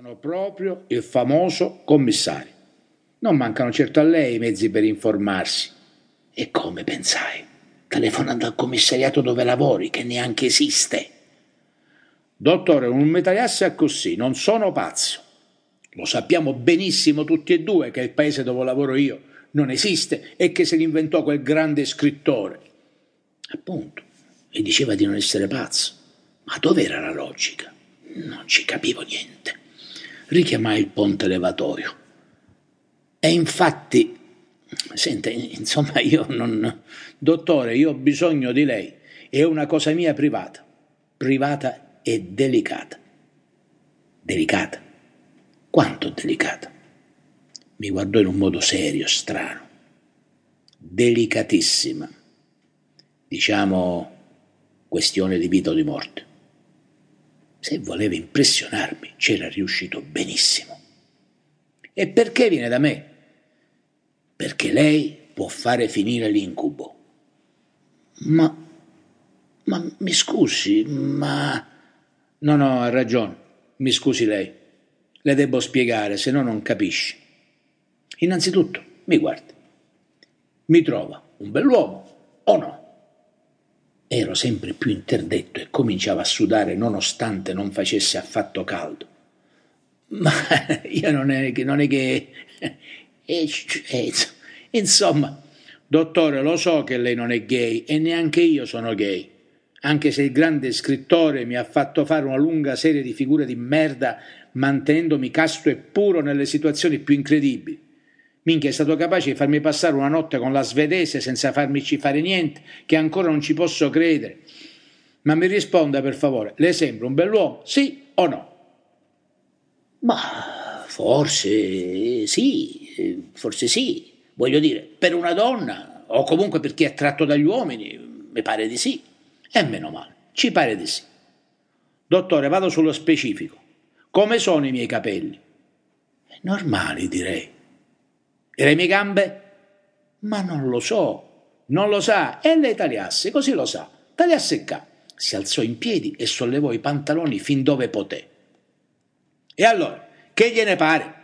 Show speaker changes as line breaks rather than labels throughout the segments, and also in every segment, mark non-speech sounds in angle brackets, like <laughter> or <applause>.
Sono proprio il famoso commissario. Non mancano certo a lei i mezzi per informarsi.
E come pensai? Telefonando al commissariato dove lavori, che neanche esiste.
Dottore, non mi tagliasse così, non sono pazzo. Lo sappiamo benissimo tutti e due che il paese dove lavoro io non esiste e che se l'inventò quel grande scrittore.
Appunto, e diceva di non essere pazzo. Ma dov'era la logica? Non ci capivo niente. Richiamai il ponte levatoio. E infatti, senta, insomma, <laughs> io non...
Dottore, io ho bisogno di lei. È una cosa mia privata. Privata e delicata.
Delicata? Quanto delicata? Mi guardò in un modo serio, strano.
Delicatissima. Diciamo questione di vita o di morte.
Se voleva impressionarmi, c'era riuscito benissimo.
E perché viene da me?
Perché lei può fare finire l'incubo.
Ma... ma mi scusi, ma... No, no, ha ragione. Mi scusi lei. Le devo spiegare, se no non capisci. Innanzitutto, mi guardi. Mi trova un bell'uomo o no?
Ero sempre più interdetto e cominciavo a sudare nonostante non facesse affatto caldo.
Ma <laughs> io non è. Non è che... <laughs>
Eh, eh, insomma,
dottore, lo so che lei non è gay e neanche io sono gay, anche se il grande scrittore mi ha fatto fare una lunga serie di figure di merda mantenendomi casto e puro nelle situazioni più incredibili. Minchia è stato capace di farmi passare una notte con la svedese senza farmici fare niente, che ancora non ci posso credere. Ma mi risponda per favore, le sembra un bell'uomo, sì o no?
Ma forse sì, forse sì. Voglio dire, per una donna, o comunque per chi è tratto dagli uomini, mi pare di sì. E meno male, ci pare di sì.
Dottore, vado sullo specifico. Come sono i miei capelli?
Normali, direi.
E le mie gambe?
Ma non lo so.
Non lo sa? E lei tagliasse, così lo sa. Tagliasse qua.
Si alzò in piedi e sollevò i pantaloni fin dove poté.
E allora, che gliene pare?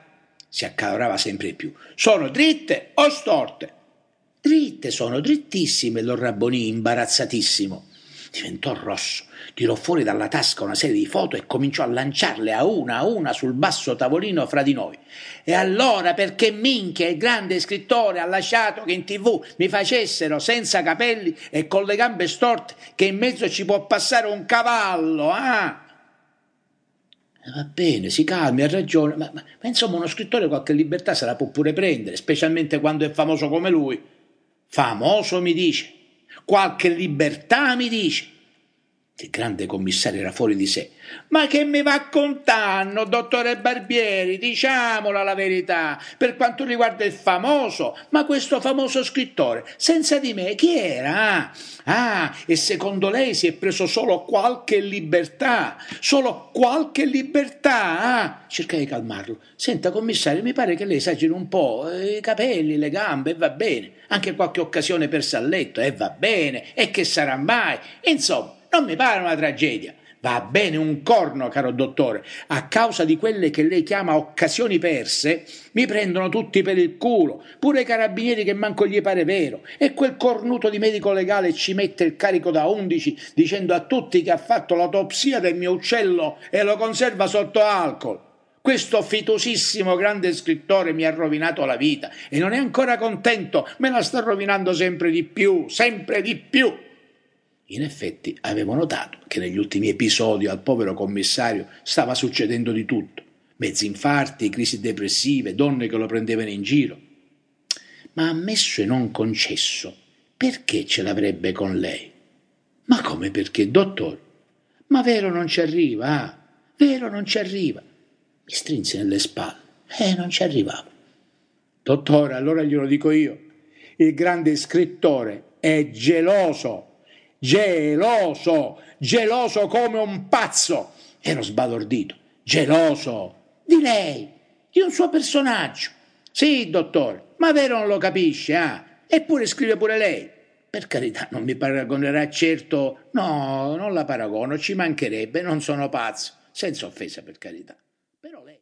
Si accalorava sempre più.
Sono dritte o storte?
Dritte sono, drittissime, lo rabbonì imbarazzatissimo. Diventò rosso, tirò fuori dalla tasca una serie di foto e cominciò a lanciarle a una a una sul basso tavolino fra di noi. E allora perché minchia il grande scrittore ha lasciato che in tv mi facessero senza capelli e con le gambe storte che in mezzo ci può passare un cavallo, ah? Va bene, si calmi, ha ragione, ma, ma, ma insomma uno scrittore qualche libertà se la può pure prendere, specialmente quando è famoso come lui.
Famoso mi dice, qualche libertà mi dice.
Il grande commissario era fuori di sé.
Ma che mi va contando, dottore Barbieri? Diciamola la verità. Per quanto riguarda il famoso, ma questo famoso scrittore, senza di me, chi era? Ah, e secondo lei si è preso solo qualche libertà? Solo qualche libertà? Ah,
cercai di calmarlo. Senta, commissario, mi pare che lei esageri un po'. I capelli, le gambe, e va bene. Anche qualche occasione persa a letto, e va bene. E che sarà mai? Insomma. Non mi pare una tragedia. Va bene un corno, caro dottore. A causa di quelle che lei chiama occasioni perse, mi prendono tutti per il culo, pure i carabinieri che manco gli pare vero. E quel cornuto di medico legale ci mette il carico da undici dicendo a tutti che ha fatto l'autopsia del mio uccello e lo conserva sotto alcol. Questo fitosissimo grande scrittore mi ha rovinato la vita e non è ancora contento, me la sta rovinando sempre di più, sempre di più. In effetti avevo notato che negli ultimi episodi al povero commissario stava succedendo di tutto. Mezzi infarti, crisi depressive, donne che lo prendevano in giro. Ma ammesso e non concesso, perché ce l'avrebbe con lei?
Ma come perché, dottor? Ma vero non ci arriva, ah? Vero non ci arriva?
Mi strinse nelle spalle. Eh, non ci arrivavo.
Dottore, allora glielo dico io. Il grande scrittore è geloso geloso, geloso come un pazzo. Ero sbalordito, geloso di lei, di un suo personaggio. Sì, dottore, ma vero non lo capisce, ah? Eppure scrive pure lei. Per carità, non mi paragonerà certo. No, non la paragono, ci mancherebbe, non sono pazzo. Senza offesa, per carità.